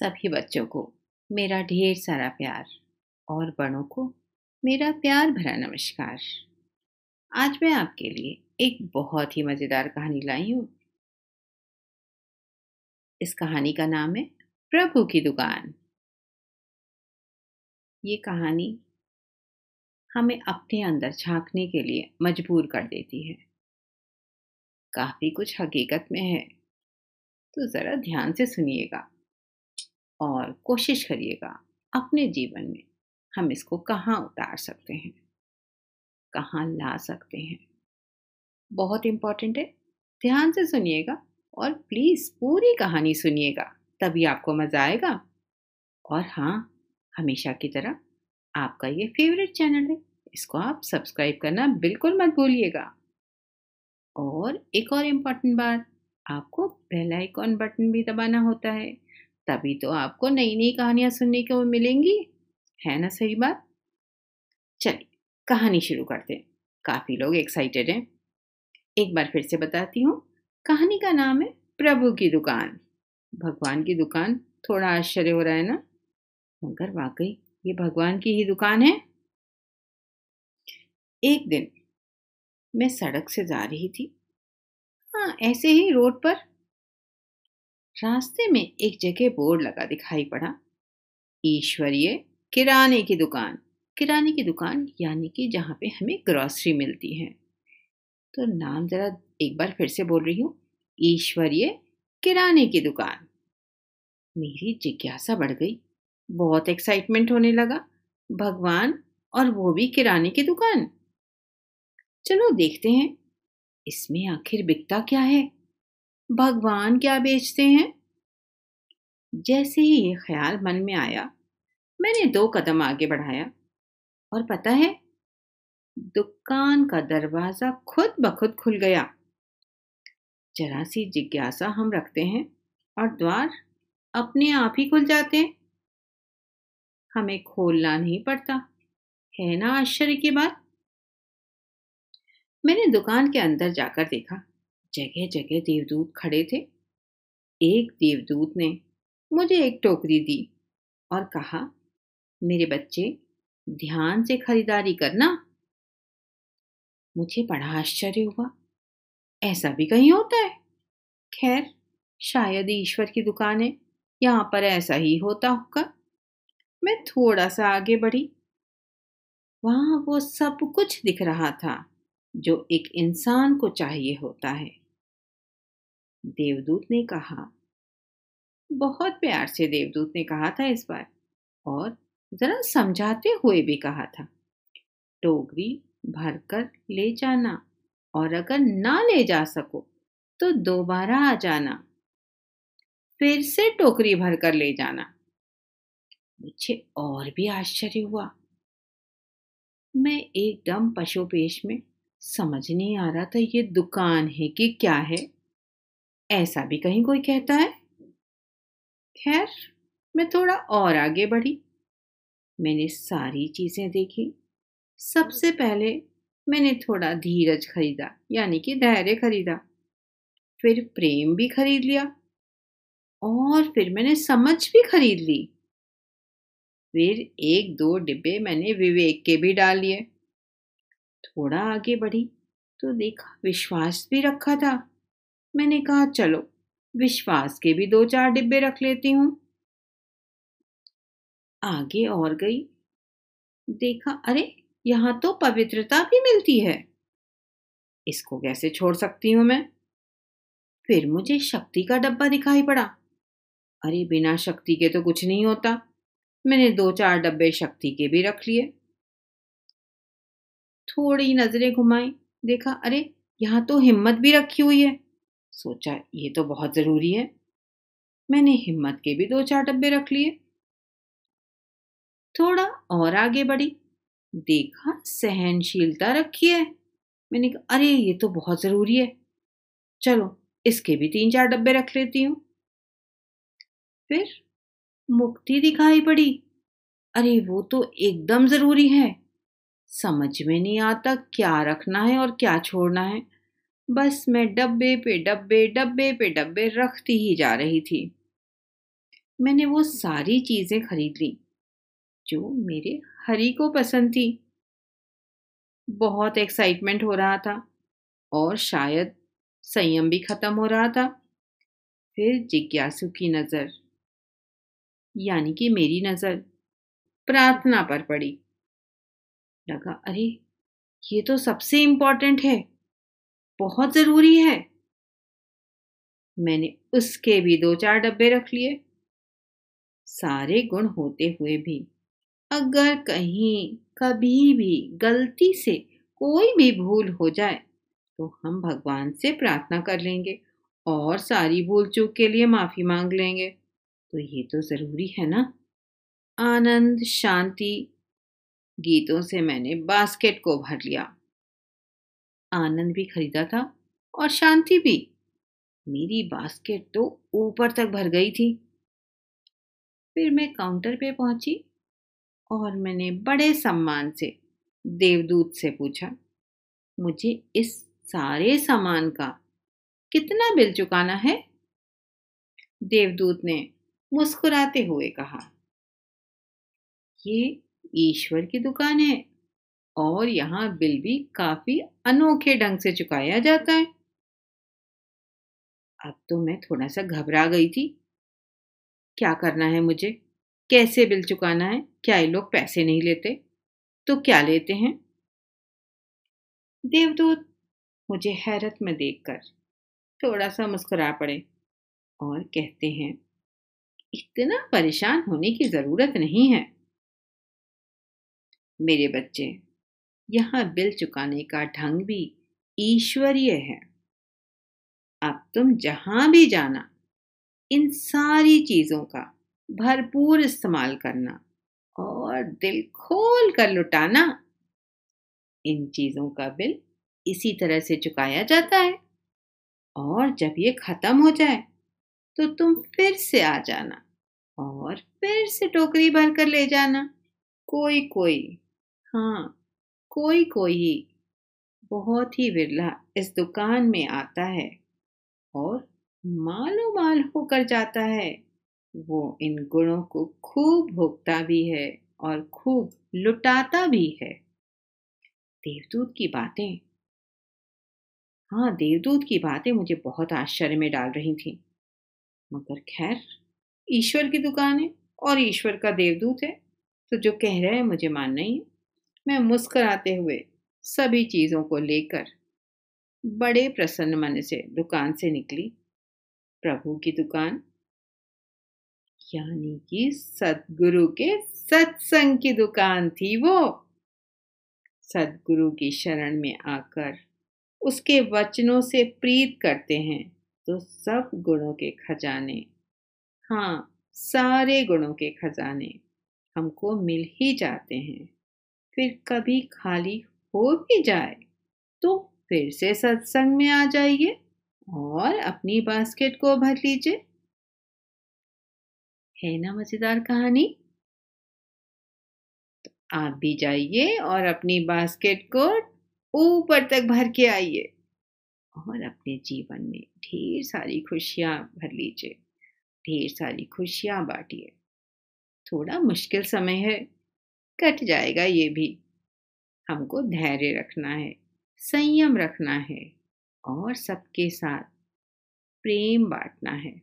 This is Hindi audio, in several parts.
सभी बच्चों को मेरा ढेर सारा प्यार और बड़ों को मेरा प्यार भरा नमस्कार। आज मैं आपके लिए एक बहुत ही मज़ेदार कहानी लाई हूँ। इस कहानी का नाम है प्रभु की दुकान। ये कहानी हमें अपने अंदर झांकने के लिए मजबूर कर देती है। काफ़ी कुछ हकीकत में है। तो ज़रा ध्यान से सुनिएगा। और कोशिश करिएगा अपने जीवन में हम इसको कहाँ उतार सकते हैं? कहाँ ला सकते हैं? बहुत इंपॉर्टेंट है। ध्यान से सुनिएगा और प्लीज़ पूरी कहानी सुनिएगा, तभी आपको मज़ा आएगा। और हाँ हमेशा की तरह आपका ये फेवरेट चैनल है, इसको आप सब्सक्राइब करना बिल्कुल मत भूलिएगा। और एक और इंपॉर्टेंट बात, आपको बेल आइकॉन बटन भी दबाना होता है। तभी तो आपको नई नई कहानियाँ सुनने को मिलेंगी। है ना सही बात? चलिए, कहानी शुरू करते हैं। काफ़ी लोग एक्साइटेड हैं। एक बार फिर से बताती हूँ। कहानी का नाम है प्रभु की दुकान। भगवान की दुकान। थोड़ा आश्चर्य हो रहा है ना? मगर वाकई, ये भगवान की ही दुकान है। एक दिन मैं सड़क से जा रही थी। हाँ ऐसे ही रोड पर रास्ते में एक जगह बोर्ड लगा दिखाई पड़ा। ईश्वरीय किराने की दुकान। किराने की दुकान यानी कि जहाँ पे हमें ग्रॉसरी मिलती है। तो नाम ज़रा एक बार फिर से बोल रही हूँ। ईश्वरीय किराने की दुकान। मेरी जिज्ञासा बढ़ गई। बहुत एक्साइटमेंट होने लगा। भगवान और वो भी किराने की दुकान। चलो देखते हैं। इसमें आखिर बिकता क्या है? भगवान क्या बेचते हैं? जैसे ही ये ख्याल मन में आया, मैंने दो कदम आगे बढ़ाया और पता है, दुकान का दरवाज़ा खुद ब खुद खुल गया। जरा सी जिज्ञासा हम रखते हैं और द्वार अपने आप ही खुल जाते हैं। हमें खोलना नहीं पड़ता, है ना आश्चर्य की बात? मैंने दुकान के अंदर जाकर देखा जगह जगह देवदूत खड़े थे। एक देवदूत ने मुझे एक टोकरी दी और कहा, मेरे बच्चे, ध्यान से खरीदारी करना। मुझे बड़ा आश्चर्य हुआ। ऐसा भी कहीं होता है? खैर, शायद ईश्वर की दुकान है यहाँ पर ऐसा ही होता होगा। मैं थोड़ा सा आगे बढ़ी। वहाँ वो सब कुछ दिख रहा था जो एक इंसान को चाहिए होता है। देवदूत ने कहा। बहुत प्यार से देवदूत ने कहा था इस बार, और जरा समझाते हुए भी कहा था। टोकरी भरकर ले जाना, और अगर ना ले जा सको तो दोबारा आ जाना। फिर से टोकरी भरकर ले जाना। मुझे और भी आश्चर्य हुआ। मैं एकदम पशुपेश में समझ नहीं आ रहा था ये दुकान है कि क्या है। ऐसा भी कहीं कोई कहता है? खैर, मैं थोड़ा और आगे बढ़ी। मैंने सारी चीज़ें देखी। सबसे पहले मैंने थोड़ा धीरज खरीदा, यानी कि धैर्य खरीदा। फिर प्रेम भी खरीद लिया। और फिर मैंने समझ भी खरीद ली। फिर एक दो डिब्बे मैंने विवेक के भी डाल लिए। थोड़ा आगे बढ़ी तो देखा, विश्वास भी रखा था। मैंने कहा, चलो, विश्वास के भी दो चार डिब्बे रख लेती हूँ। आगे और गई। देखा, अरे, यहाँ तो पवित्रता भी मिलती है। इसको कैसे छोड़ सकती हूँ मैं? फिर मुझे शक्ति का डब्बा दिखाई पड़ा। अरे, बिना शक्ति के तो कुछ नहीं होता। मैंने दो चार डब्बे शक्ति के भी रख लिए। थोड़ी नज़रें घुमाई। देखा, अरे, यहाँ तो हिम्मत भी रखी हुई है। सोचा, ये तो बहुत ज़रूरी है। मैंने हिम्मत के भी दो चार डब्बे रख लिए। थोड़ा और आगे बढ़ी। देखा, सहनशीलता रखी है। मैंने कहा, अरे, ये तो बहुत ज़रूरी है। चलो, इसके भी तीन चार डब्बे रख लेती हूँ। फिर मुक्ति दिखाई पड़ी। अरे, वो तो एकदम ज़रूरी है। समझ में नहीं आता क्या रखना है और क्या छोड़ना है। बस मैं डब्बे पे डब्बे डब्बे पे डब्बे रखती ही जा रही थी। मैंने वो सारी चीज़ें खरीद ली, जो मेरे हरी को पसंद थी। बहुत एक्साइटमेंट हो रहा था और शायद संयम भी खत्म हो रहा था। फिर जिज्ञासु की नज़र, यानी कि मेरी नज़र, प्रार्थना पर पड़ी। लगा, अरे, ये तो सबसे इंपॉर्टेंट है। बहुत ज़रूरी है। मैंने उसके भी दो चार डब्बे रख लिए। सारे गुण होते हुए भी, अगर कहीं कभी भी गलती से कोई भी भूल हो जाए तो हम भगवान से प्रार्थना कर लेंगे और सारी भूल चूक के लिए माफ़ी मांग लेंगे। तो ये तो ज़रूरी है ना? आनंद, शांति, गीतों से मैंने बास्केट को भर लिया। आनंद भी खरीदा था और शांति भी। मेरी बास्केट तो ऊपर तक भर गई थी। फिर मैं काउंटर पे पहुँची और मैंने बड़े सम्मान से देवदूत से पूछा, मुझे इस सारे सामान का कितना बिल चुकाना है? देवदूत ने मुस्कुराते हुए कहा, ये ईश्वर की दुकान है। और यहाँ बिल भी काफ़ी अनोखे ढंग से चुकाया जाता है। अब तो मैं थोड़ा सा घबरा गई थी। क्या करना है मुझे? कैसे बिल चुकाना है? क्या ये लोग पैसे नहीं लेते? तो क्या लेते हैं? देवदूत, मुझे हैरत में देखकर थोड़ा सा मुस्कुरा पड़े और कहते हैं, इतना परेशान होने की ज़रूरत नहीं है। मेरे बच्चे यहाँ बिल चुकाने का ढंग भी ईश्वरीय है। अब तुम जहाँ भी जाना, इन सारी चीज़ों का भरपूर इस्तेमाल करना और दिल खोल कर लुटाना। इन चीज़ों का बिल इसी तरह से चुकाया जाता है और जब ये खत्म हो जाए तो तुम फिर से आ जाना और फिर से टोकरी भर कर ले जाना। कोई कोई हाँ कोई कोई बहुत ही विरला इस दुकान में आता है और मालो माल होकर जाता है। वो इन गुणों को खूब भोगता भी है और खूब लुटाता भी है। देवदूत की बातें। हाँ देवदूत की बातें मुझे बहुत आश्चर्य में डाल रही थी। मगर खैर, ईश्वर की दुकान है और ईश्वर का देवदूत है तो जो कह रहे हैं मुझे मानना ही है। मैं मुस्कुराते हुए सभी चीज़ों को लेकर बड़े प्रसन्न मन से दुकान से निकली। प्रभु की दुकान, यानी कि सदगुरु के सत्संग की दुकान थी वो। सदगुरु की शरण में आकर उसके वचनों से प्रीत करते हैं तो सब गुणों के खजाने हाँ सारे गुणों के खजाने हमको मिल ही जाते हैं। फिर कभी खाली हो भी जाए तो फिर से सत्संग में आ जाइए और अपनी बास्केट को भर लीजिए। है ना मज़ेदार कहानी। तो आप भी जाइए और अपनी बास्केट को ऊपर तक भर के आइए और अपने जीवन में ढेर सारी खुशियाँ भर लीजिए, ढेर सारी खुशियाँ बांटिए। थोड़ा मुश्किल समय है। कट जाएगा, ये भी। हमको धैर्य रखना है, संयम रखना है और सबके साथ प्रेम बांटना है।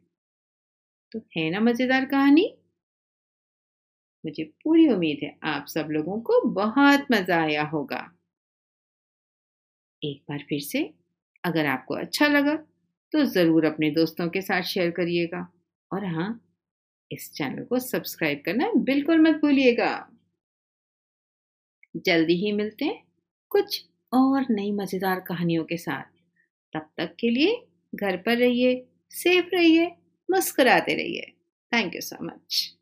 तो है ना मज़ेदार कहानी? मुझे पूरी उम्मीद है आप सब लोगों को बहुत मज़ा आया होगा। एक बार फिर से अगर आपको अच्छा लगा तो ज़रूर अपने दोस्तों के साथ शेयर करिएगा। और हाँ इस चैनल को सब्सक्राइब करना बिल्कुल मत भूलिएगा। जल्दी ही मिलते हैं। कुछ और नई मज़ेदार कहानियों के साथ। तब तक के लिए घर पर रहिए, सेफ़ रहिए, मुस्कुराते रहिए। Thank you so much